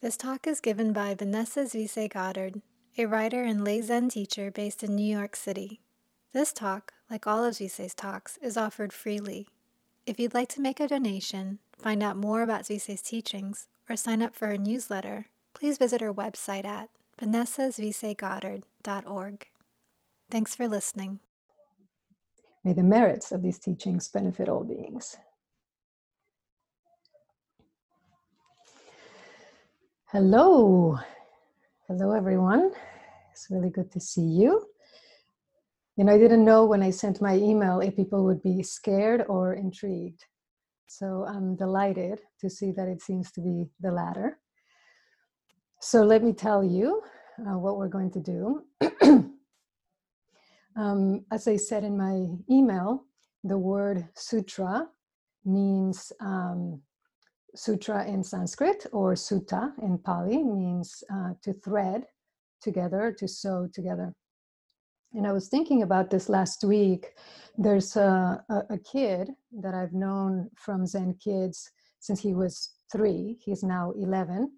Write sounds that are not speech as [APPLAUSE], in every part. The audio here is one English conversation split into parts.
This talk is given by Vanessa Zuisei Goddard, a writer and lay Zen teacher based in New York City. This talk, like all of Zuisei's talks, is offered freely. If you'd like to make a donation, find out more about Zuisei's teachings, or sign up for her newsletter, please visit her website at vanessazuiseigoddard.org. Thanks for listening. May the merits of these teachings benefit all beings. Hello. Hello, everyone. It's really good to see you. And I didn't know when I sent my email if people would be scared or intrigued. So I'm delighted to see that it seems to be the latter. So let me tell you uh, what we're going to do. [CLEARS THROAT] um, as I said in my email, the word sutra means um, sutra in Sanskrit or sutta in Pali means uh, to thread together, to sew together. And I was thinking about this last week. There's a, a, a, kid that I've known from Zen Kids since he was three. He's now 11,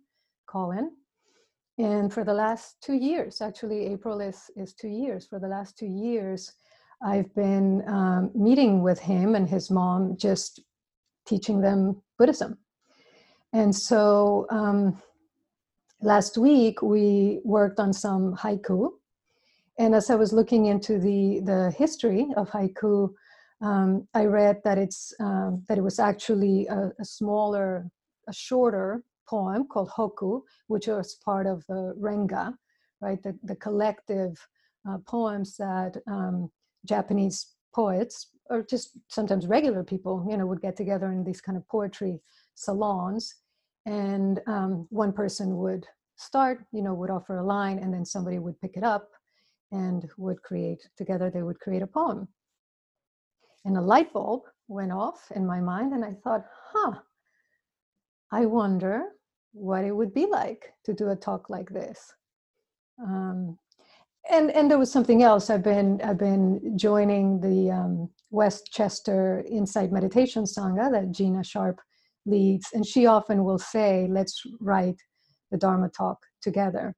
Colin. And for the last two years, actually, April is, is two years. For the last two years, I've been um, meeting with him and his mom, just teaching them Buddhism. And so um, last week we worked on some haiku. And as I was looking into the, the history of haiku, um, I read that it's um, that it was actually a, a, smaller, a shorter poem called hokku, which was part of the renga, right? The, the collective uh, poems that um, Japanese poets or just sometimes regular people, you know, would get together in these kind of poetry salons and um, one person would start you know would offer a line and then somebody would pick it up and would create together they would create a poem. And a light bulb went off in my mind and i thought huh i wonder what it would be like to do a talk like this. Um, and and there was something else. I've been i've been joining the um, westchester insight meditation sangha that gina sharpe leads. And she often will say, let's write the Dharma talk together.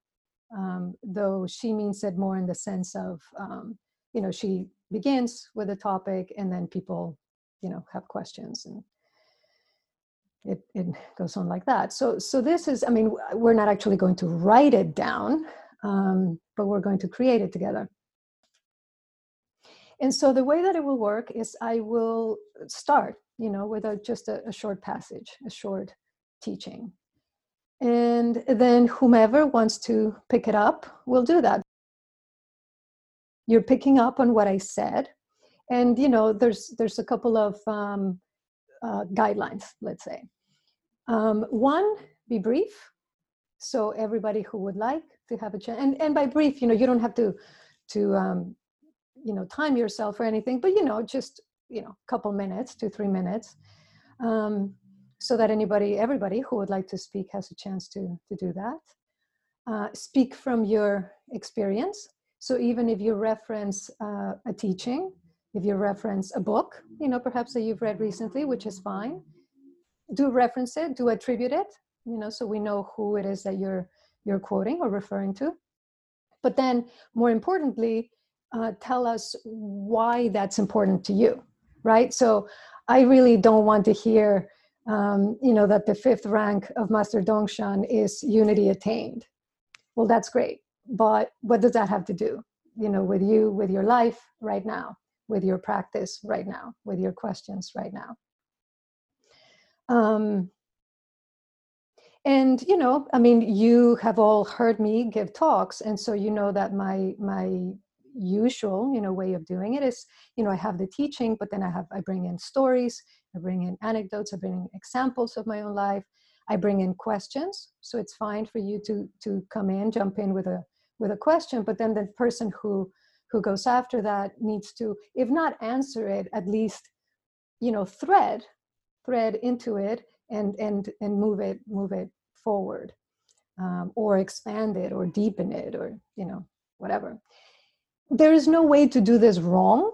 Um, though she means it more in the sense of, um, you know, she begins with a topic and then people, you know, have questions and it, it goes on like that. So, so this is, I mean, we're not actually going to write it down, um, but we're going to create it together. And so the way that it will work is I will start you know, with a, just a, a short passage, a short teaching. And then whomever wants to pick it up will do that. You're picking up on what I said. And, you know, there's, there's a couple of um, uh, guidelines, let's say. Um, one, be brief. So everybody who would like to have a chance, and, and by brief, you know, you don't have to, to um, you know, time yourself or anything, but, you know, just you know couple minutes two three minutes um, so that anybody everybody who would like to speak has a chance to to do that. Uh, speak from your experience. So even if you reference uh, a teaching if you reference a book you know perhaps that you've read recently which is fine. Do reference it do attribute it you know so we know who it is that you're you're quoting or referring to. But then more importantly uh, tell us why that's important to you right? So I really don't want to hear, um, you know, that the fifth rank of Master Dongshan is unity attained. Well, that's great, but what does that have to do, you know, with you, with your life right now, with your practice right now, with your questions right now? Um, and you know i mean you have all heard me give talks and so you know that my my usual you know way of doing it is you know i have the teaching but then i have i bring in stories i bring in anecdotes i bring in examples of my own life i bring in questions so it's fine for you to to come in jump in with a with a question but then the person who who goes after that needs to if not answer it at least you know thread thread into it and and and move it move it forward um, or expand it or deepen it or you know whatever there is no way to do this wrong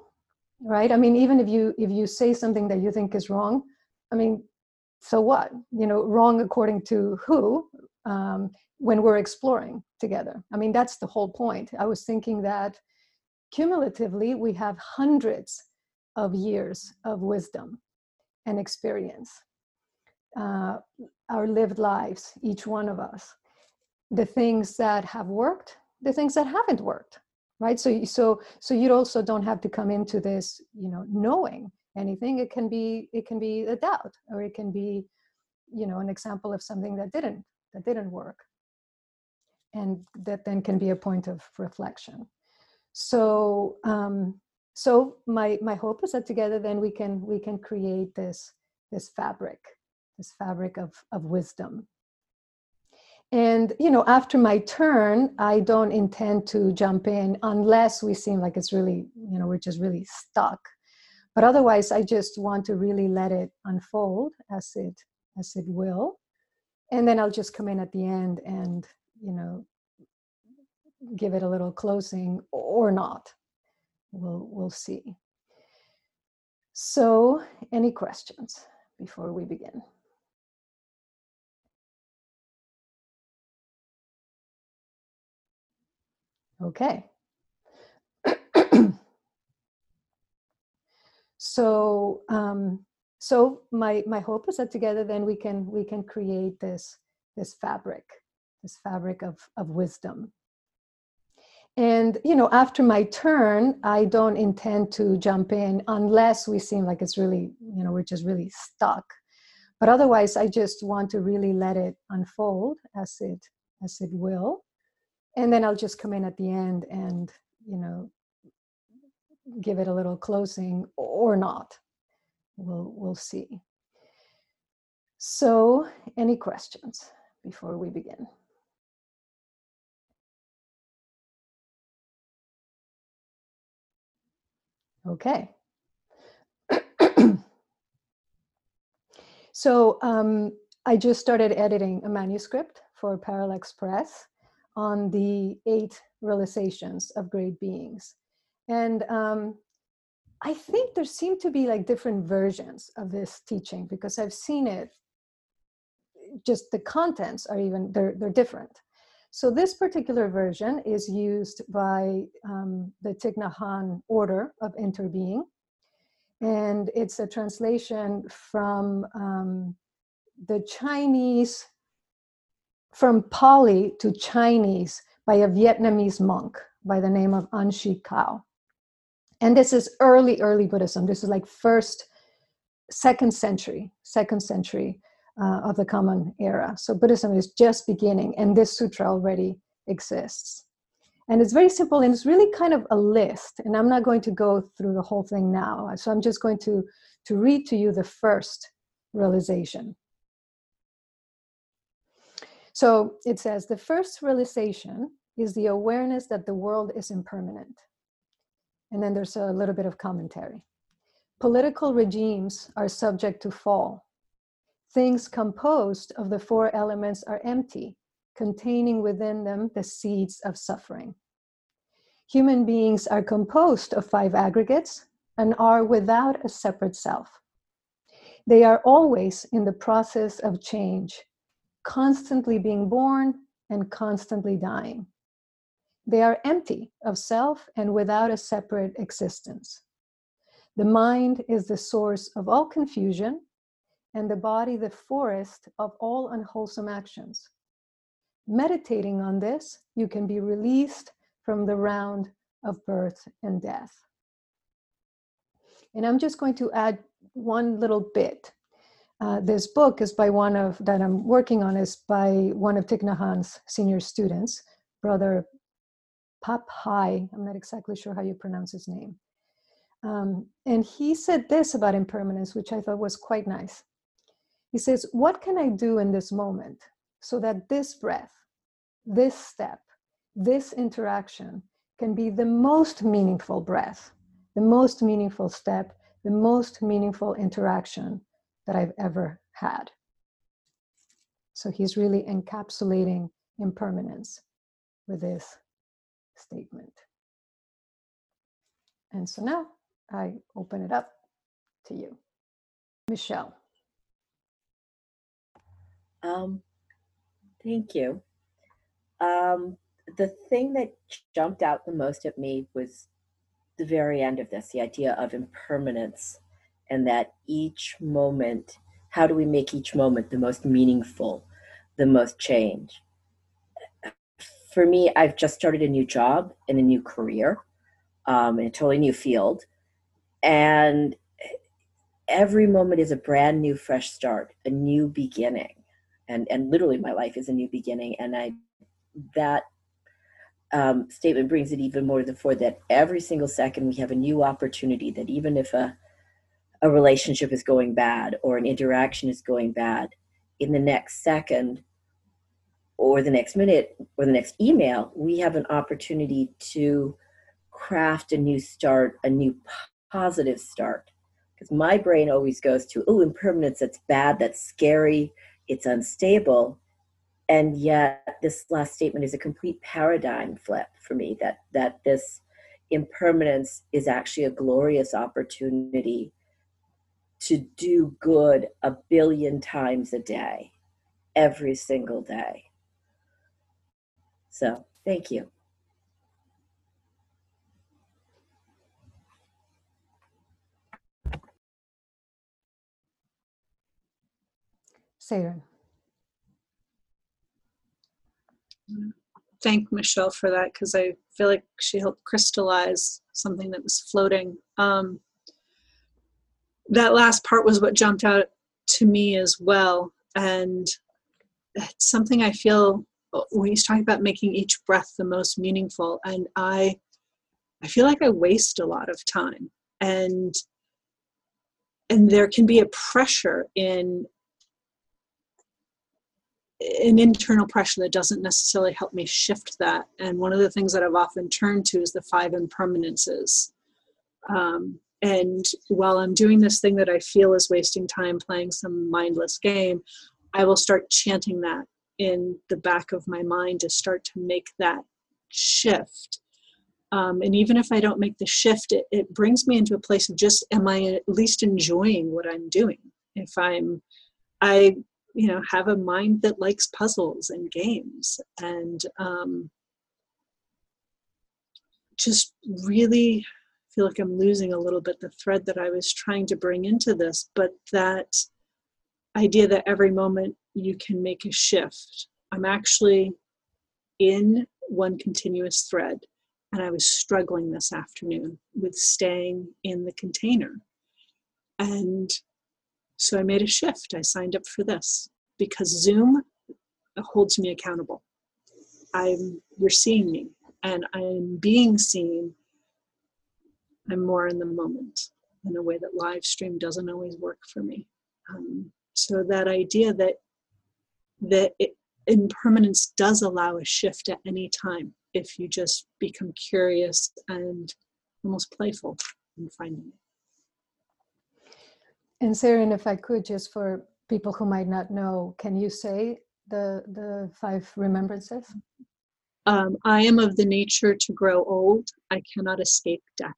right i mean even if you if you say something that you think is wrong i mean so what you know wrong according to who um, when we're exploring together. I mean, that's the whole point. I was thinking that cumulatively, we have hundreds of years of wisdom and experience, uh, our lived lives, each one of us, the things that have worked, the things that haven't worked, right? So, so, so you also don't have to come into this, you know, knowing anything. It can be, it can be a doubt, or it can be, you know, an example of something that didn't, that didn't work, and that then can be a point of reflection. So, um, so my my hope is that together then we can we can create this this fabric this fabric of of wisdom and you know after my turn i don't intend to jump in unless we seem like it's really you know we're just really stuck but otherwise i just want to really let it unfold as it as it will and then i'll just come in at the end and you know give it a little closing or not we'll we'll see. So, any questions before we begin? Okay. [CLEARS THROAT] so, um, so my my hope is that together then we can we can create this this fabric, this fabric of of wisdom. And you know after my turn i don't intend to jump in unless we seem like it's really you know we're just really stuck. But otherwise i just want to really let it unfold as it as it will and then i'll just come in at the end and you know give it a little closing or not. We'll we'll see. So any questions before we begin? Okay. so um, I just started editing a manuscript for Parallax Press on the eight realizations of great beings. And um, I think there seem to be like different versions of this teaching because I've seen it, just the contents are even, they're, they're different. So this particular version is used by um, the Thich Nhat Hanh Order of Interbeing. And it's a translation from um, the Chinese, from Pali to Chinese by a Vietnamese monk by the name of An Shi Kao. And this is early, early Buddhism. This is like first, second century, second century uh, of the Common Era. So Buddhism is just beginning, and this sutra already exists. And it's very simple, and it's really kind of a list. And I'm not going to go through the whole thing now. So I'm just going to, to read to you the first realization. So it says the first realization is the awareness that the world is impermanent. And then there's a little bit of commentary. Political regimes are subject to fall Things composed of the four elements are empty, containing within them the seeds of suffering. Human beings are composed of five aggregates and are without a separate self. They are always in the process of change, constantly being born and constantly dying. They are empty of self and without a separate existence. The mind is the source of all confusion and the body the forest of all unwholesome actions. Meditating on this, you can be released from the round of birth and death. And I'm just going to add one little bit. Uh, this book is by one of that I'm working on is by one of Thich Nhat Hanh's senior students, brother Phap Hai. I'm not exactly sure how you pronounce his name. Um, and he said this about impermanence, which I thought was quite nice. He says, What can I do in this moment so that this breath, this step, this interaction can be the most meaningful breath, the most meaningful step, the most meaningful interaction that I've ever had? So he's really encapsulating impermanence with this statement. And so now I open it up to you. Michelle. Um, Thank you. Um, the thing that jumped out the most at me was the very end of this the idea of impermanence and that each moment how do we make each moment the most meaningful the most change? For me i've just started a new job in a new career um, in a totally new field and every moment is a brand new fresh start a new beginning and and literally my life is a new beginning and i that um, statement brings it even more to the fore that every single second we have a new opportunity that even if a a relationship is going bad or an interaction is going bad in the next second or the next minute or the next email we have an opportunity to craft a new start a new positive start. Because my brain always goes to oh impermanence that's bad that's scary it's unstable. And yet this last statement is a complete paradigm flip for me that that this impermanence is actually a glorious opportunity to do good a billion times a day every single day. So thank you. Sarah. Thank Michelle for that because I feel like she helped crystallize something that was floating. Um, that last part was what jumped out to me as well. And it's something I feel when he's talking about making each breath the most meaningful. And I, I feel like I waste a lot of time. And and there can be a pressure in an internal pressure that doesn't necessarily help me shift that. And one of the things that I've often turned to is the five impermanences. Um, and while I'm doing this thing that I feel is wasting time playing some mindless game, I will start chanting that in the back of my mind to start to make that shift. Um, and even if I don't make the shift, it, it brings me into a place of just, am I at least enjoying what I'm doing? If I'm, I you know have a mind that likes puzzles and games and um, just really feel like i'm losing a little bit the thread that i was trying to bring into this but that idea that every moment you can make a shift i'm actually in one continuous thread and i was struggling this afternoon with staying in the container and so I made a shift. I signed up for this because Zoom holds me accountable. I'm you're seeing me and I'm being seen. I'm more in the moment in a way that live stream doesn't always work for me. Um, so that idea that that it, impermanence does allow a shift at any time if you just become curious and almost playful in finding it. And Sarah, if I could, just for people who might not know, can you say the the five remembrances? Um, I am of the nature to grow old. I cannot escape death.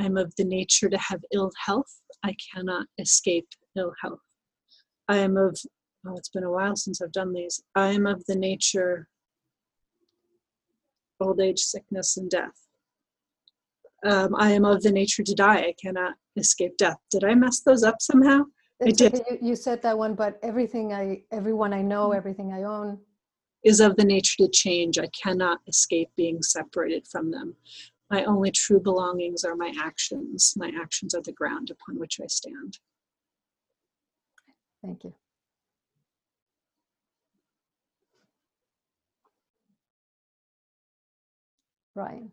I am of the nature to have ill health. I cannot escape ill health. I am of, oh, it's been a while since I've done these. I am of the nature, old age, sickness, and death. Um, I am of the nature to die. I cannot escape death. Did I mess those up somehow? I did. You, you said that one, but everything I, everyone I know, everything I own, is of the nature to change. I cannot escape being separated from them. My only true belongings are my actions. My actions are the ground upon which I stand. Thank you. Ryan.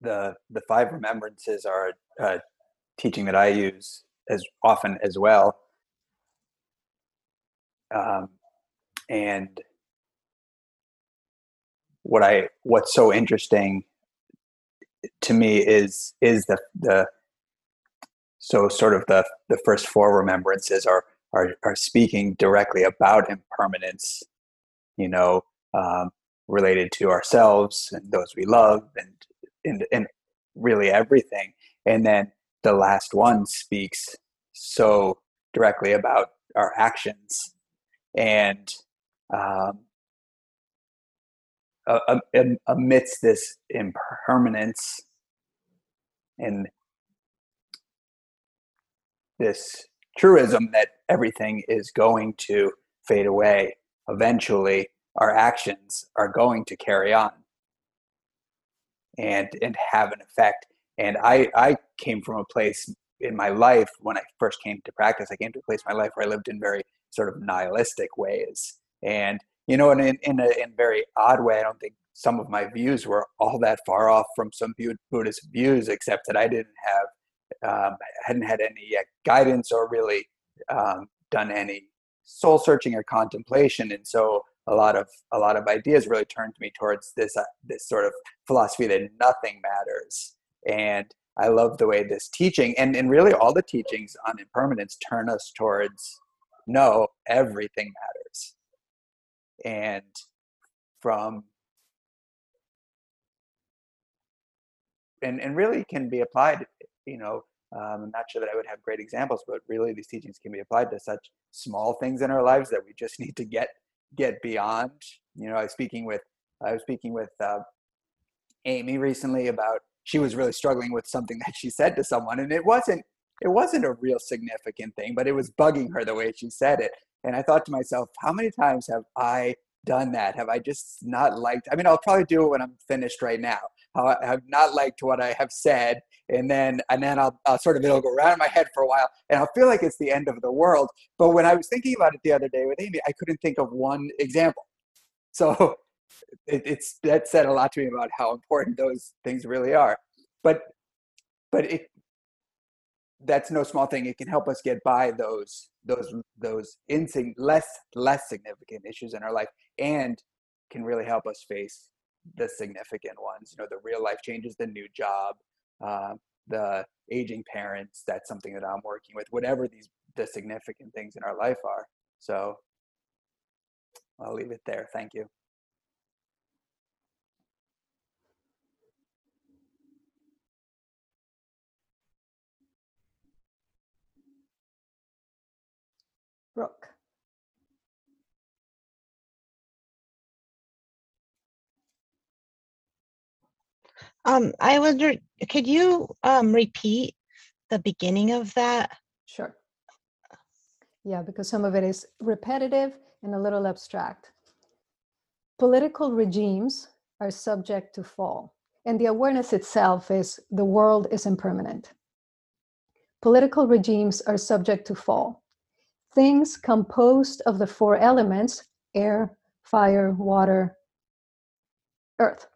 the the five remembrances are a teaching that I use as often as well. Um, and what I what's so interesting to me is is the the so sort of the the first four remembrances are are are speaking directly about impermanence, you know, um, related to ourselves and those we love and and in really everything. And then the last one speaks so directly about our actions and um, amidst this impermanence and this truism that everything is going to fade away eventually our actions are going to carry on and and have an effect. And i i came from a place in my life when i first came to practice i came to a place in my life where i lived in very sort of nihilistic ways. And you know, and in, in a in very odd way, I don't think some of my views were all that far off from some Buddhist views, except that I didn't have, um, hadn't had any guidance or really um, done any soul searching or contemplation, and so a lot of a lot of ideas really turned me towards this uh, this sort of philosophy that nothing matters, and I love the way this teaching and and really all the teachings on impermanence turn us towards no, everything matters and from and, and really can be applied you know um, i'm not sure that i would have great examples but really these teachings can be applied to such small things in our lives that we just [LAUGHS] need to get get beyond. You know i was speaking with i was speaking with uh, amy recently about she was really struggling with something that she said to someone and it wasn't it wasn't a real significant thing but it was bugging her the way she said it and I thought to myself, how many times have I done that? Have I just not liked? I mean, I'll probably do it when I'm finished right now. I have not liked what I have said, and then and then I'll, I'll sort of it'll go around in my head for a while, and I'll feel like it's the end of the world. But when I was thinking about it the other day with Amy, I couldn't think of one example. [LAUGHS] So it, it's that said a lot to me about how important those things really are. But but it that's no small thing. It can help us get by those those those insig- less less significant issues in our life, and can really help us face the significant ones. You know, the real life changes, the new job, uh, the aging parents. That's something that I'm working with. Whatever these the significant things in our life are. So I'll leave it there. Thank you. Brooke. Um, I wonder, could you um, repeat the beginning of that? Sure. Yeah, because some of it is repetitive and a little abstract. Political regimes are subject to fall, and the awareness itself is the world is impermanent. Political regimes are subject to fall things composed of the four elements air, fire, water, earth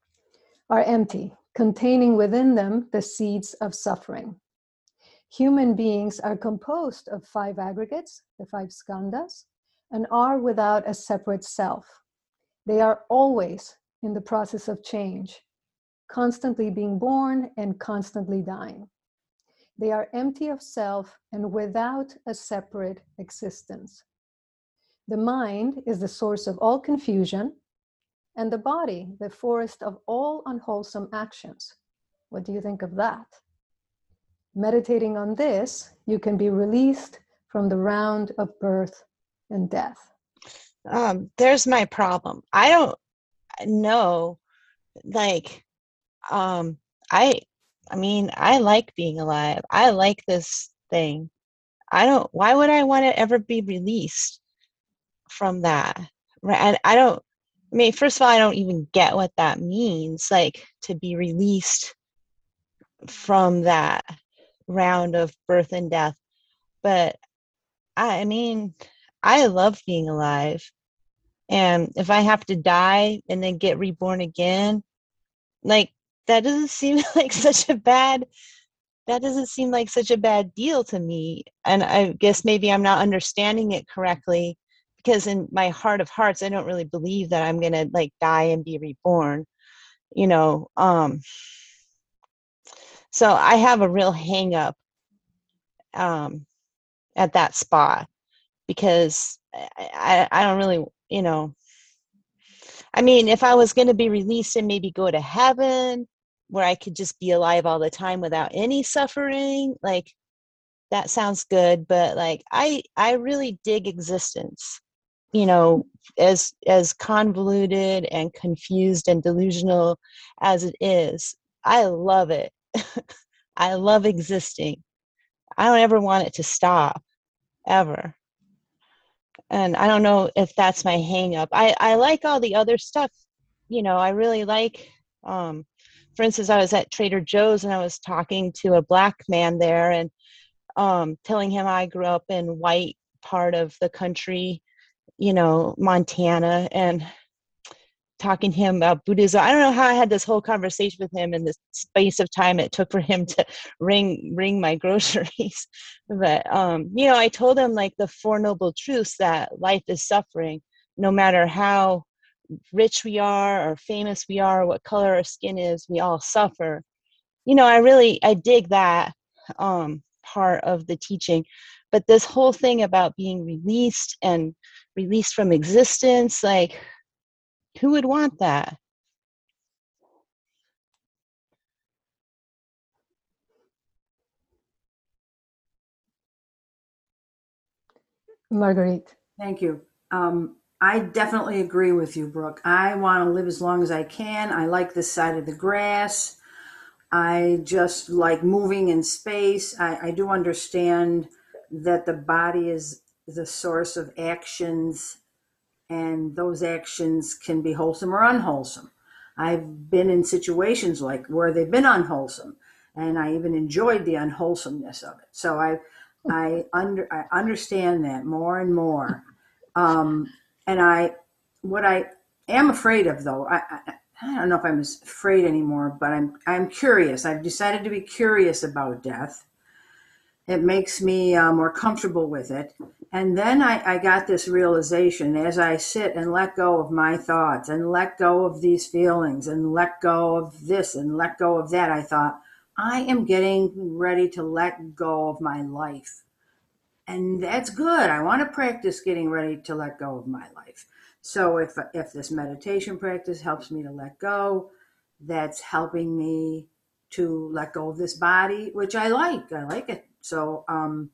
are empty, containing within them the seeds of suffering. Human beings are composed of five aggregates, the five skandhas, and are without a separate self. They are always in the process of change, constantly being born and constantly dying. They are empty of self and without a separate existence. The mind is the source of all confusion, and the body, the forest of all unwholesome actions. What do you think of that? Meditating on this, you can be released from the round of birth and death. Um, there's my problem. I don't know, like, um, I I mean, I like being alive. I like this thing. I don't, why would I want to ever be released from that? Right. And I don't, I mean, first of all, I don't even get what that means, like to be released from that round of birth and death. But I, mean, I love being alive. And if I have to die and then get reborn again, like that doesn't seem [LAUGHS] like such a bad that doesn't seem like such a bad deal to me and i guess maybe i'm not understanding it correctly because in my heart of hearts i don't really believe that i'm to like die and be reborn you know um so i have a real hang up um at that spot because I, I don't really you know I mean, if I was to be released and maybe go to heaven, where I could just be alive all the time without any suffering. Like, that sounds good but like i i really dig existence you know as as convoluted and confused and delusional as it is i love it. [LAUGHS] I love existing. I don't ever want it to stop ever. And i don't know if that's my hang up i i like all the other stuff you know i really like um for instance i was at trader joe's and i was talking to a black man there and um telling him i grew up in white part of the country you know, Montana and talking to him about Buddhism. I don't know how I had this whole conversation with him in the space of time it took for him to [LAUGHS] ring ring my groceries. [LAUGHS] but um, you know, I told him like the four noble truths that life is suffering, no matter how rich we are or famous we are, what color our skin is, we all suffer. You know, I really I dig that um part of the teaching. But this whole thing about being released and released from existence like who would want that Marguerite. Thank you. Um, I definitely agree with you, Brooke. I want to live as long as I can. I like this side of the grass. I just like moving in space. I, I do understand that the body is the source of actions, and those actions can be wholesome or unwholesome. I've been in situations like where they've been unwholesome, and I even enjoyed the unwholesomeness of it. So I, I under I understand that more and more, um, and I, what I am afraid of though, I, I I don't know if I'm afraid anymore, but I'm I'm curious. I've decided to be curious about death. It makes me uh, more comfortable with it, and then I, I got this realization as I sit and let go of my thoughts and let go of these feelings and let go of this and let go of that. I thought, I am getting ready to let go of my life. And that's good. I want to practice getting ready to let go of my life. So if if this meditation practice helps me to let go, that's helping me to let go of this body, which I like. I like it. So um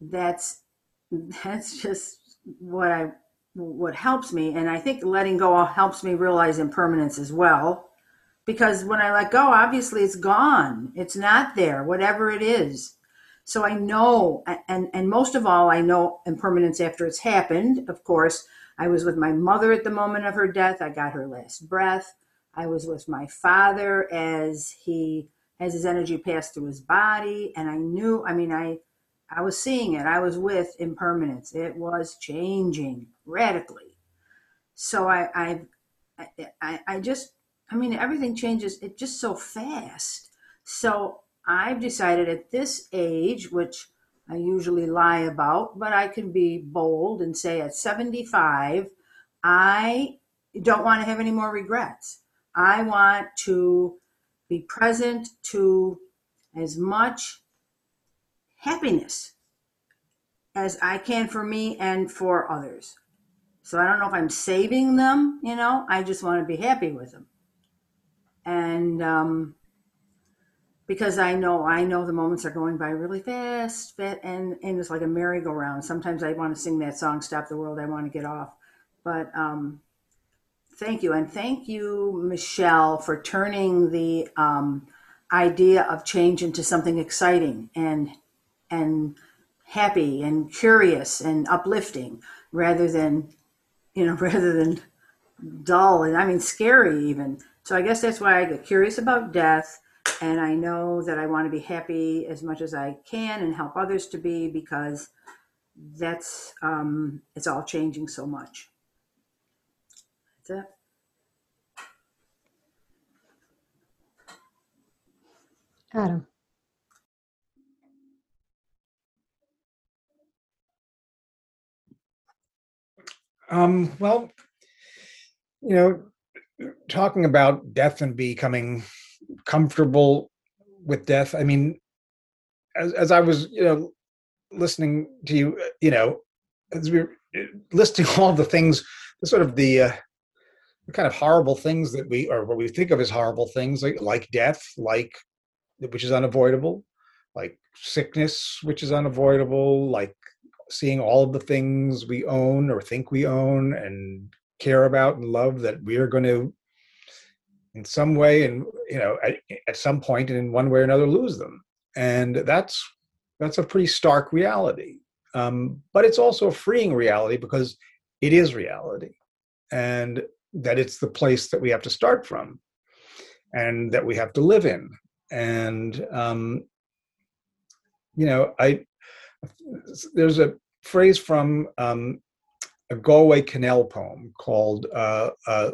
that's [LAUGHS] that's just what I what helps me and I think letting go helps me realize impermanence as well because when I let go obviously it's gone. It's not there whatever it is. So I know and and most of all I know impermanence after it's happened. Of course I was with my mother at the moment of her death. I got her last breath. I was with my father as he as his energy passed through his body and I knew I mean I I was seeing it. I was with impermanence. It was changing radically. So I, I, I, I just, I mean, everything changes. It just so fast. So I've decided at this age, which I usually lie about, but I can be bold and say at 75, I don't want to have any more regrets. I want to be present to as much happiness as I can for me and for others. So I don't know if I'm saving them, you know, I just want to be happy with them. And um, because I know, I know the moments are going by really fast, and, and it's like a merry-go-round. Sometimes I want to sing that song, Stop the World, I want to get off. But um, thank you. And thank you, Michelle, for turning the um, idea of change into something exciting and and happy and curious and uplifting rather than you know [LAUGHS] rather than dull and i mean scary even so i guess that's why i get curious about death and i know that i want to be happy as much as i can and help others to be because that's um it's all changing so much Adam. Um, well, you know, talking about death and becoming comfortable with death. I mean, as as I was, you know, listening to you, you know, as we are listing [LAUGHS] all the things, the sort of the, uh, the kind of horrible things that we or what we think of as horrible things, like like death, like which is unavoidable, like sickness, which is unavoidable, like seeing all of the things we own or think we own and care about and love that we are going to in some way and you know at, at some point and in one way or another lose them. And that's that's a pretty stark reality. Um, but it's also a freeing reality because it is reality. And that it's the place that we have to start from and that we have to live in and um, you know i there's a phrase from um, a galway Kinnell poem called uh, uh,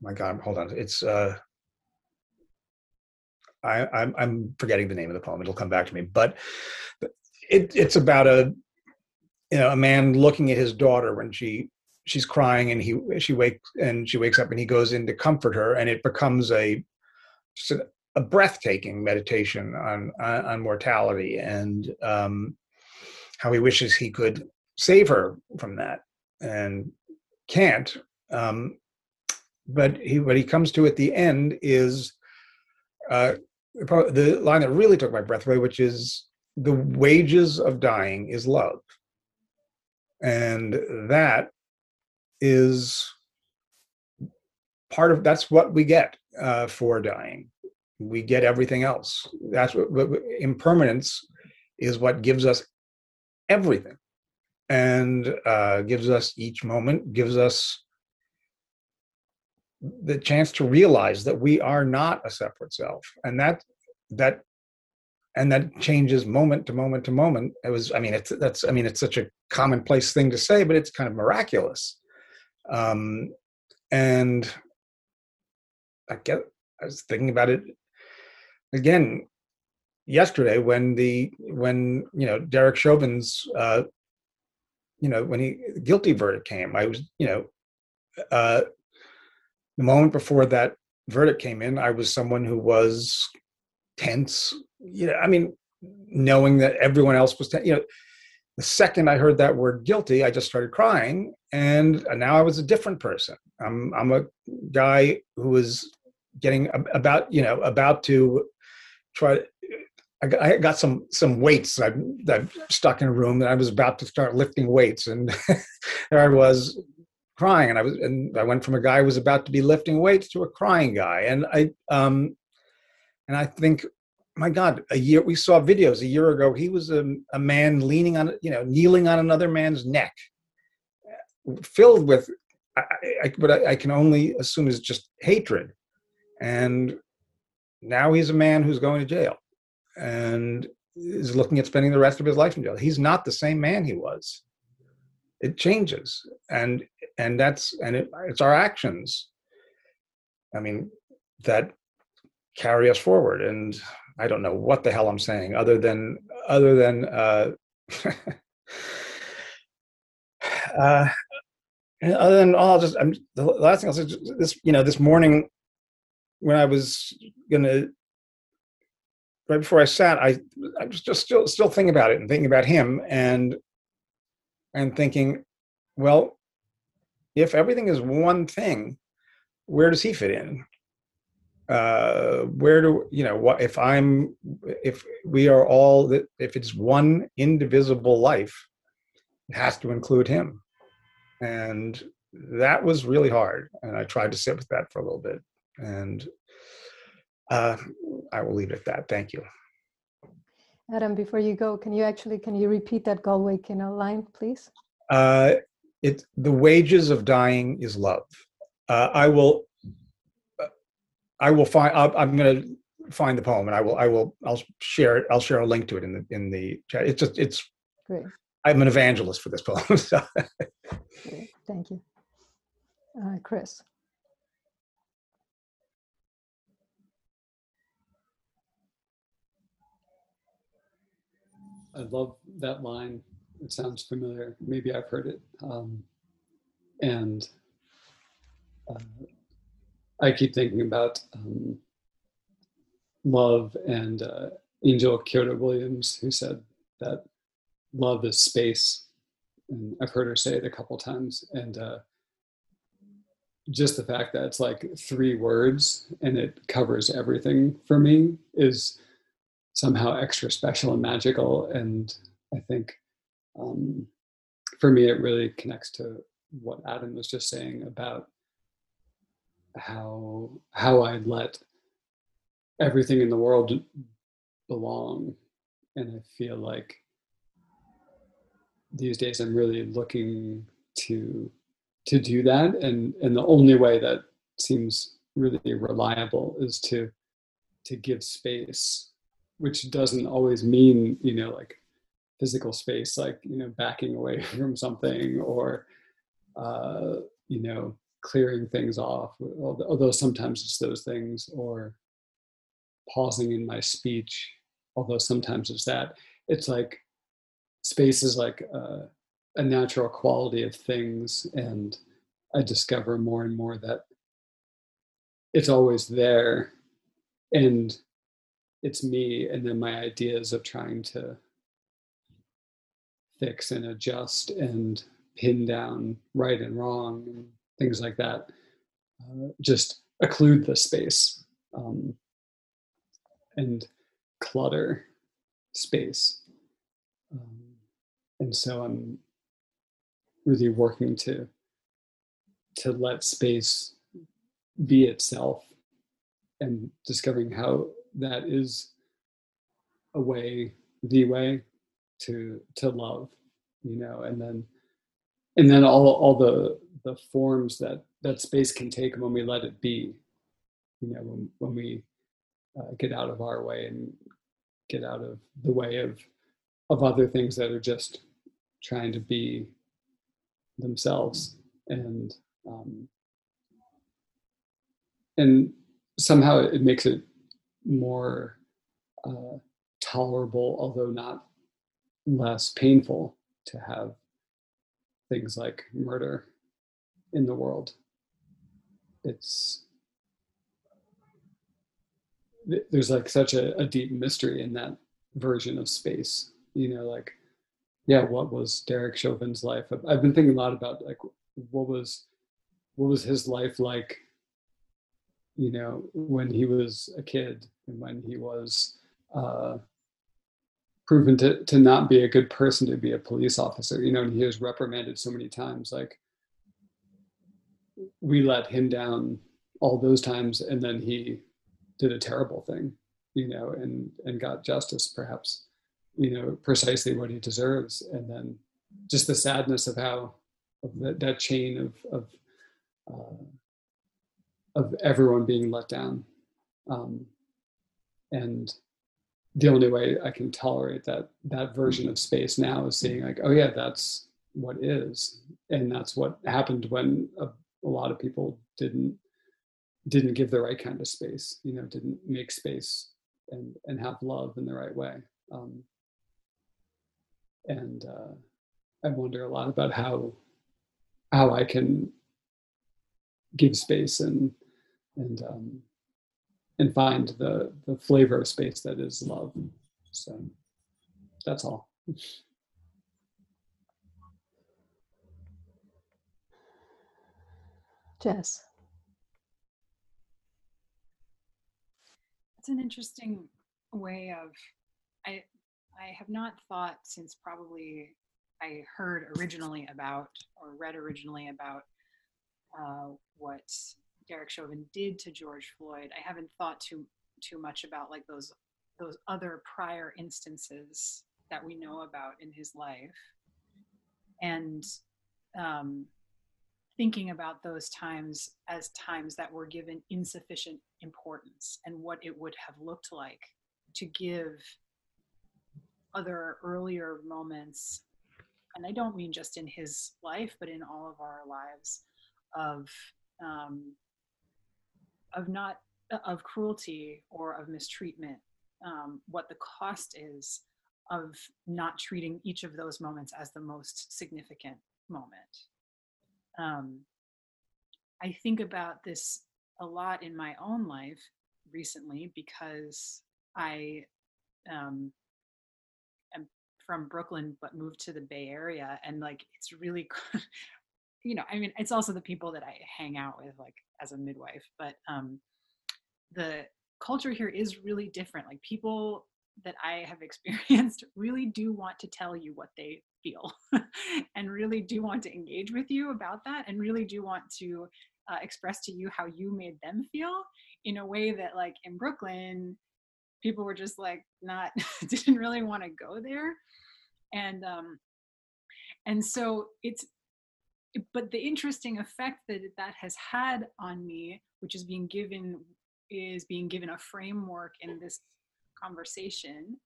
my god hold on it's uh, I, I'm, I'm forgetting the name of the poem. It'll come back to me. But it, it's about a you know a man looking at his daughter when she she's crying and he she wakes and she wakes up and he goes in to comfort her and it becomes a a, breathtaking meditation on, on, on mortality and um, how he wishes he could save her from that and can't. Um, but he what he comes to at the end is uh, the line that really took my breath away, which is the wages of dying is love. And that is part of that's what we get uh, for dying. We get everything else. That's what, what impermanence is what gives us everything and uh, gives us each moment, gives us the chance to realize that we are not a separate self and that that and that changes moment to moment to moment it was i mean it's that's i mean it's such a commonplace thing to say but it's kind of miraculous um and i get i was thinking about it again yesterday when the when you know derek chauvin's uh you know when he guilty verdict came i was you know uh the moment before that verdict came in, I was someone who was tense. You know, I mean, knowing that everyone else was, tense, you know, the second I heard that word guilty, I just started crying, and now I was a different person. I'm I'm a guy who was getting about you know about to try. I got, some some weights that that stuck in a room, and I was about to start lifting weights, and [LAUGHS] there I was crying and i was and i went from a guy who was about to be lifting weights to a crying guy and i um and i think my god a year we saw videos a year ago he was a, a man leaning on you know kneeling on another man's neck filled with I, I, but I, I can only assume is just hatred. And now he's a man who's going to jail and is looking at spending the rest of his life in jail. He's not the same man he was. It changes. And and that's and it, it's our actions i mean that carry us forward. And i don't know what the hell i'm saying other than other than uh, [LAUGHS] uh other than all just i'm the last thing i'll say this you know this morning when i was gonna right before i sat i i was just still still thinking about it and thinking about him and and thinking well if everything is one thing, where does he fit in? Uh, where do you know what if I'm if we are all if it's one indivisible life, it has to include him, and that was really hard. And I tried to sit with that for a little bit, and uh, I will leave it at that. Thank you. Adam, before you go, can you actually can you repeat that Galway Kinnell line, please? Uh, it the wages of dying is love. Uh, I will. I will find. i am going to find the poem, and I will. I will. I'll share it. I'll share a link to it in the in the chat. It's just. It's. Great. I'm an evangelist for this poem. [LAUGHS] So. Thank you, uh, Chris. I love that line it sounds familiar. Maybe I've heard it. Um, and uh, I keep thinking about um, love and uh, Angel Kyodo Williams, who said that love is space. And I've heard her say it a couple times. And uh, just the fact that it's like three words and it covers everything for me is somehow extra special and magical. And I think um, for me, it really connects to what Adam was just saying about how how I let everything in the world belong, and I feel like these days I'm really looking to to do that, and and the only way that seems really reliable is to to give space, which doesn't always mean you know like physical space, like you know backing away [LAUGHS] from something or uh, you know clearing things off. Although sometimes it's those things or pausing in my speech. Although sometimes it's that. It's like space is like a, a natural quality of things, and I discover more and more that it's always there and it's me and then my ideas of trying to fix and adjust and pin down right and wrong and things like that uh, just occlude the space um, and clutter space and so i'm really working to to let space be itself and discovering how that is a way the way to to love you know and then and then all all the the forms that that space can take when we let it be you know when when we uh, get out of our way and get out of the way of of other things that are just trying to be themselves and um, and somehow it makes it more uh, tolerable, although not less painful, to have things like murder in the world. It's there's like such a, a deep mystery in that version of space. You know, like yeah, what was Derek Chauvin's life? I've been thinking a lot about like what was what was his life like you know, when he was a kid and when he was uh, proven to, to not be a good person to be a police officer, you know, and he was reprimanded so many times. Like, we let him down all those times, and then he did a terrible thing, you know, and, and got justice, perhaps, you know, precisely what he deserves. And then just the sadness of how, of that, that chain of, of, uh, of everyone being let down. Um, and the only way I can tolerate that that version of space now is seeing like, oh yeah, that's what is, and that's what happened when a, a lot of people didn't didn't give the right kind of space, you know, didn't make space and and have love in the right way. Um, and uh, I wonder a lot about how how I can give space and and um, and find the the flavor of space that is love. So that's all. Jess. It's an interesting way of I I have not thought since probably I heard originally about or read originally about uh, what Derek Chauvin did to George Floyd, I haven't thought too too much about like those those other prior instances that we know about in his life, and um, thinking about those times as times that were given insufficient importance and what it would have looked like to give other earlier moments and i don't mean just in his life but in all of our lives of um, of not of cruelty or of mistreatment um, what the cost is of not treating each of those moments as the most significant moment. Um, i think about this a lot in my own life recently because i um, from brooklyn but moved to the bay area and like it's really [LAUGHS] you know i mean it's also the people that i hang out with like as a midwife but um the culture here is really different. Like people that I have [LAUGHS] experienced really do want to tell you what they feel [LAUGHS] and really do want to engage with you about that and really do want to uh, express to you how you made them feel in a way that like in Brooklyn people were just like not [LAUGHS] didn't really want to go there. And um and so it's but the interesting effect that that has had on me which is being given is being given a framework in this conversation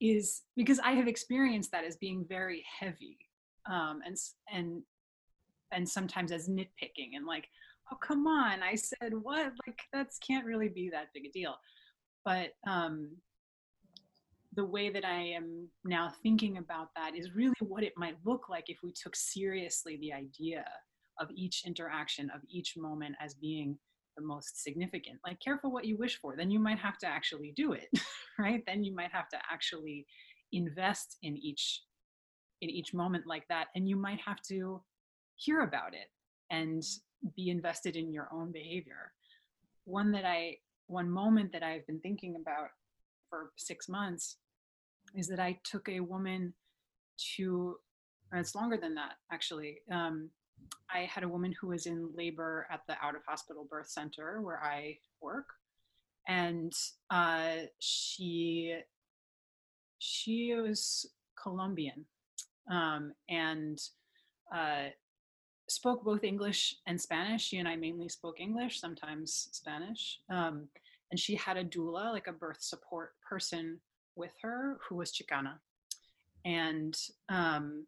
is because I have experienced that as being very heavy um, and and and sometimes as nitpicking and like oh come on I said what? Like that's can't really be that big a deal but um, the way that I am now thinking about that is really what it might look like if we took seriously the idea of each interaction of each moment as being the most significant. Like careful what you wish for. Then you might have to actually do it [LAUGHS] right? Then you might have to actually invest in each in each moment like that and you might have to hear about it and be invested in your own behavior. One that i one moment that i've been thinking about for six months is that i took a woman to it's longer than that actually. Um, I had a woman who was in labor at the out of hospital birth center where I work, and uh, she she was Colombian um, and uh, spoke both English and Spanish. She and I mainly spoke English, sometimes Spanish. Um, and she had a doula, like a birth support person, with her who was Chicana. And um,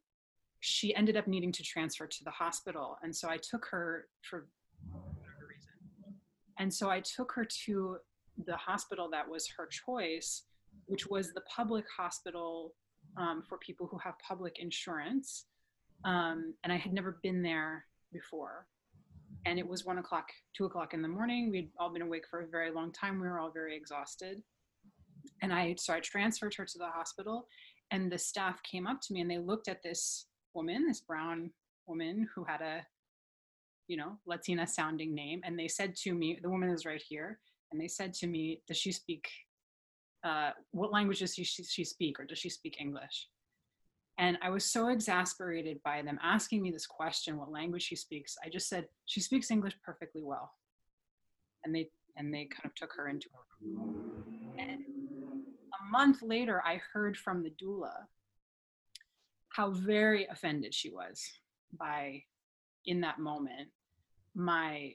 she ended up needing to transfer to the hospital. And so I took her for whatever reason. And so I took her to the hospital that was her choice, which was the public hospital um, for people who have public insurance. Um, and I had never been there before. And it was one o'clock, two o'clock in the morning. We'd all been awake for a very long time. We were all very exhausted. And I, so I transferred her to the hospital, and the staff came up to me and they looked at this woman, this brown woman who had a, you know, Latina sounding name. And they said to me, the woman is right here. And they said to me, does she speak, uh, what language does she, she speak or does she speak English? And I was so exasperated by them asking me this question, what language she speaks. I just said, she speaks English perfectly well. And they, and they kind of took her into a room. And a month later, I heard from the doula how very offended she was by in that moment my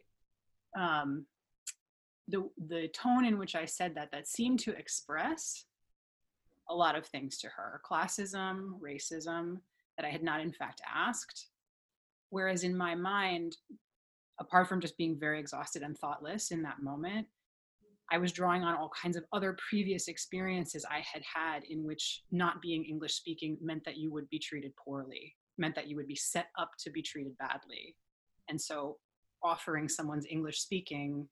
um the the tone in which i said that that seemed to express a lot of things to her classism racism that i had not in fact asked whereas in my mind apart from just being very exhausted and thoughtless in that moment I was drawing on all kinds of other previous experiences I had had in which not being English speaking meant that you would be treated poorly, meant that you would be set up to be treated badly. And so offering someone's English speaking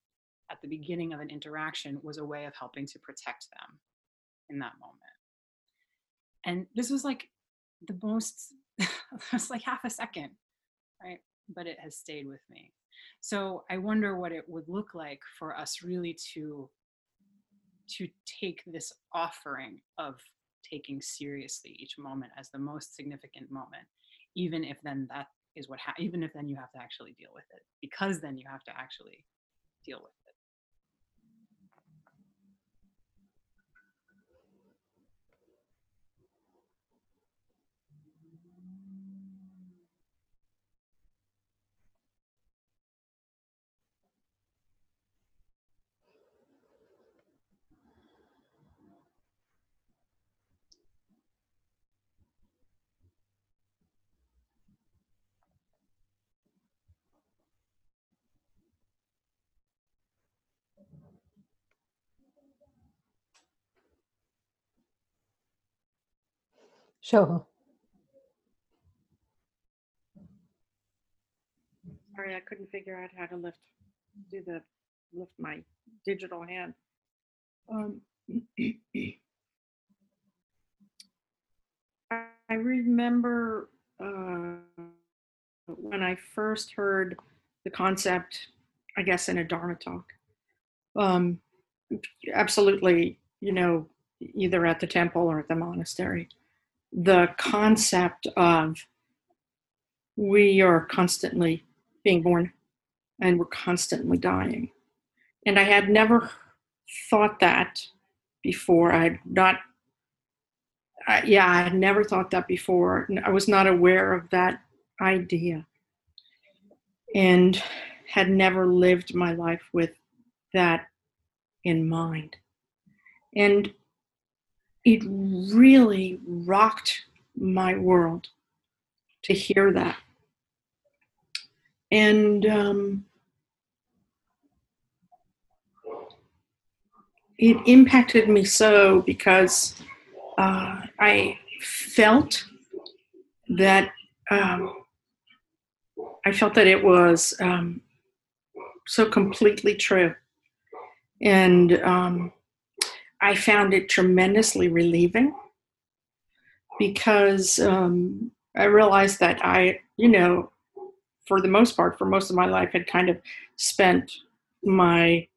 at the beginning of an interaction was a way of helping to protect them in that moment. And this was like the most, [LAUGHS] it was like half a second, right? But it has stayed with me. So I wonder what it would look like for us really to to take this offering of taking seriously each moment as the most significant moment, even if then that is what ha- even if then you have to actually deal with it, because then you have to actually deal with Show. Sorry, I couldn't figure out how to lift, do the, lift my digital hand. Um, [CLEARS THROAT] I remember uh, when I first heard the concept, I guess in a Dharma talk. Um, absolutely, you know, either at the temple or at the monastery, the concept of we are constantly being born and we're constantly dying. And I had never thought that before. I had not, yeah, I had never thought that before. I was not aware of that idea and had never lived my life with that in mind. And it really rocked my world to hear that. And um, it impacted me so because uh, I felt that um, I felt that it was um, so completely true, and um, I found it tremendously relieving because um, I realized that I, you know, for the most part, for most of my life, had kind of spent my,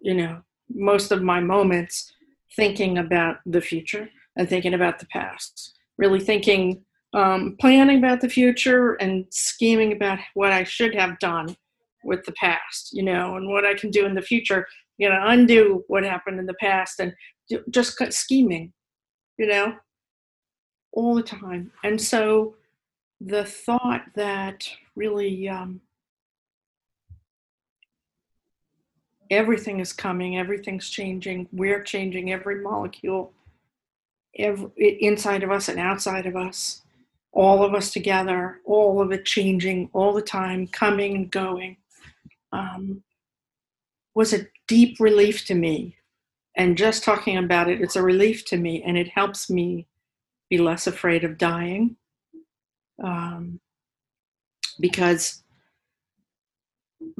you know, most of my moments thinking about the future and thinking about the past. Really thinking, um, planning about the future and scheming about what I should have done with the past, you know, and what I can do in the future, you know, undo what happened in the past and just scheming, you know, all the time. And so the thought that really um, everything is coming, everything's changing, we're changing every molecule every, inside of us and outside of us, all of us together, all of it changing all the time, coming and going, um, was a deep relief to me. And just talking about it, it's a relief to me, and it helps me be less afraid of dying. Um, because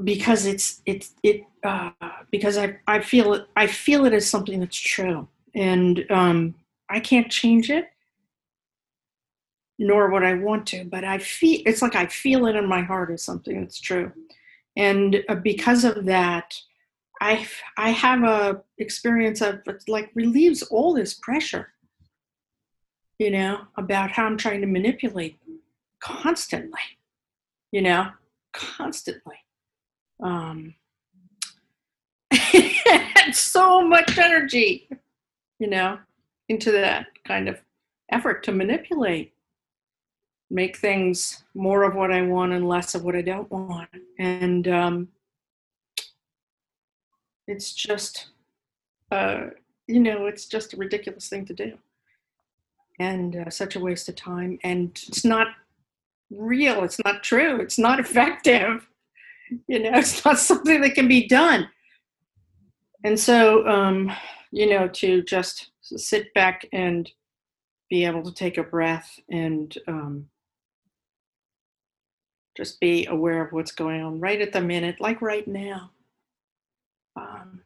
because it's it's it uh, because I I feel it I feel it as something that's true and um, I can't change it nor would I want to but I feel it's like I feel it in my heart as something that's true and uh, because of that I I have a experience of like relieves all this pressure you know about how I'm trying to manipulate constantly you know constantly um, [LAUGHS] so much energy, you know, into that kind of effort to manipulate, make things more of what I want and less of what I don't want. And um, it's just, uh, you know, it's just a ridiculous thing to do. And uh, such a waste of time. And it's not real, it's not true, it's not [LAUGHS] effective. You know [LAUGHS] it's not something that can be done. And so um, you know to just sit back and be able to take a breath and um, just be aware of what's going on right at the minute like right now um,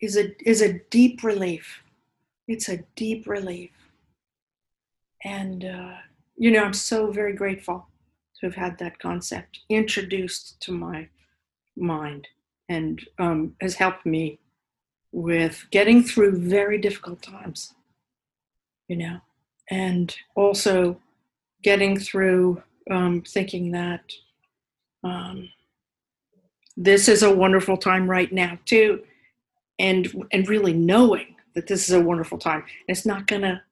is a is a deep relief. It's a deep relief. And uh, you know i'm so very grateful to have had that concept introduced to my mind and um, has helped me with getting through very difficult times, you know, and also getting through um, thinking that um, this is a wonderful time right now too, and and really knowing that this is a wonderful time. And it's not gonna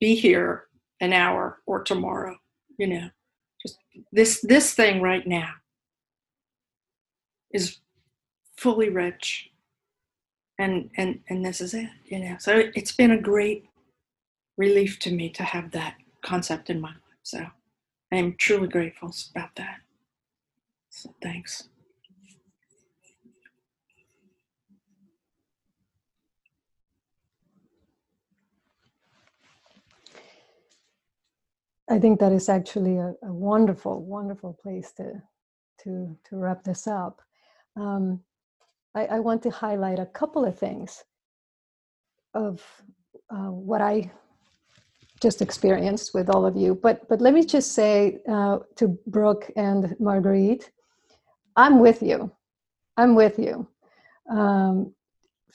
be here an hour or tomorrow, you know. Just this this thing right now is fully rich. And and and this is it you know. So it's been a great relief to me to have that concept in my life. So i'm truly grateful about that. So thanks I think that is actually a, a wonderful, wonderful place to to to wrap this up. Um, I, I, want to highlight a couple of things of uh, what I just experienced with all of you. But but let me just say uh, to Brooke and Marguerite, I'm with you. I'm with you. Um,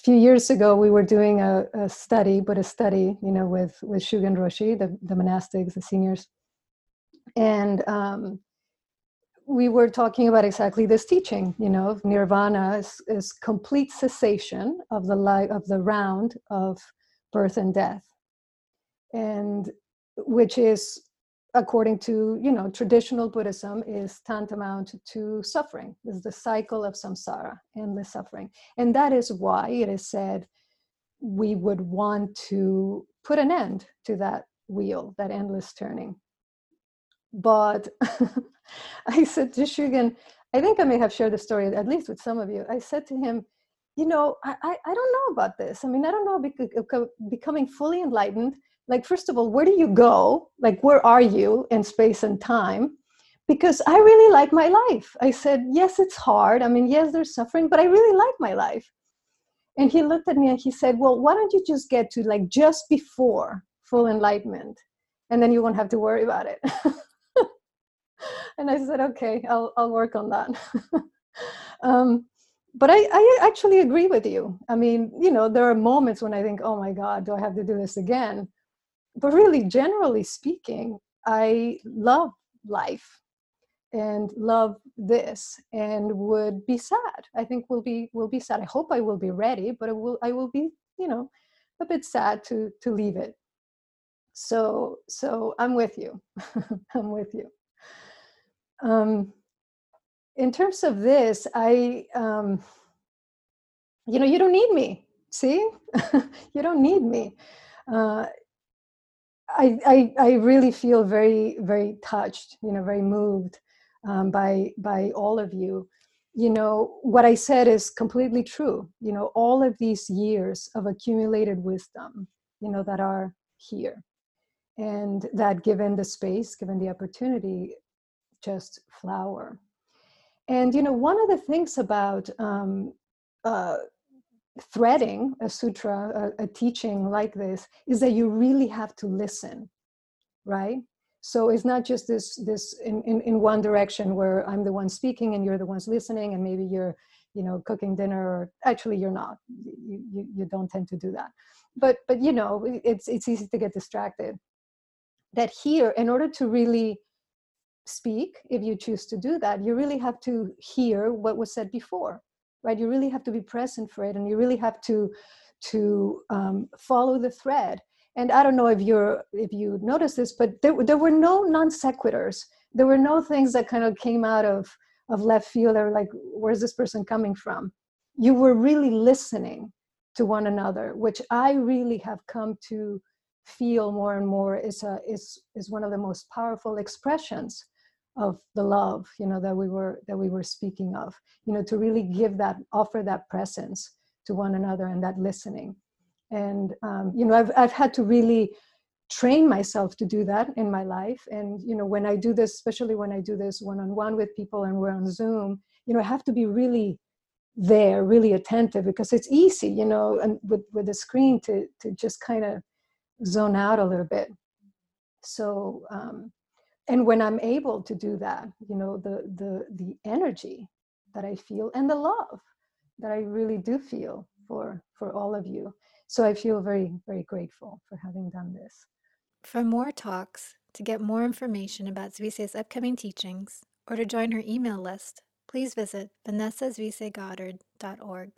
few years ago, we were doing a, a, study, but a study, you know, with with Shugen Roshi, the, the monastics, the seniors, and um, we were talking about exactly this teaching. You know, nirvana is, is complete cessation of the life of the round of birth and death, and which is according to you know traditional buddhism is tantamount to suffering this is the cycle of samsara endless suffering. And that is why it is said we would want to put an end to that wheel that endless turning. But [LAUGHS] i said to shugen i think i may have shared the story at least with some of you. I said to him you know i, I, I don't know about this. I mean i don't know becoming fully enlightened like first of all where do you go? Like where are you in space and time? Because i really like my life. I said yes it's hard. I mean yes there's suffering but i really like my life. And he looked at me and he said well why don't you just get to like just before full enlightenment and then you won't have to worry about it. [LAUGHS] And i said okay i'll, I'll work on that. [LAUGHS] Um, but I, I actually agree with you. I mean, you know, there are moments when I think, oh my God, do I have to do this again? But really, generally speaking, I love life and love this and would be sad. I think will be will be sad. I hope I will be ready, but I will I will be, you know, a bit sad to to leave it. So so I'm with you. [LAUGHS] I'm with you. Um, in terms of this, I um, you know, you don't need me. See, [LAUGHS] you don't need me. Uh, I, I, I really feel very very touched you know very moved um, by by all of you. You know what i said is completely true. You know all of these years of accumulated wisdom you know that are here and that given the space given the opportunity just flower. And you know one of the things about um, uh, threading a sutra, a, a, teaching like this, is that you really have to listen, right? So it's not just this this in, in, in one direction where I'm the one speaking and you're the ones listening, and maybe you're you know cooking dinner or actually you're not. You, you, you don't tend to do that. But but you know it's it's easy to get distracted. That here in order to really speak if you choose to do that you really have to hear what was said before right? You really have to be present for it and you really have to to um, follow the thread. And i don't know if you're if you noticed this but there, there were no non sequiturs there were no things that kind of came out of of left field or like where's this person coming from? You were really listening to one another which i really have come to feel more and more is a is is one of the most powerful expressions of the love you know that we were that we were speaking of you know to really give that offer that presence to one another and that listening. And um, you know I've, I've had to really train myself to do that in my life. And you know when i do this especially when i do this one-on-one with people and we're on zoom you know i have to be really there really attentive because it's easy you know and with with the screen to to just kind of zone out a little bit. So um, and when i'm able to do that you know the the the energy that i feel and the love that i really do feel for for all of you. So i feel very very grateful for having done this. For more talks to get more information about Zuisei's upcoming teachings or to join her email list please visit vanessazuiseigoddard.org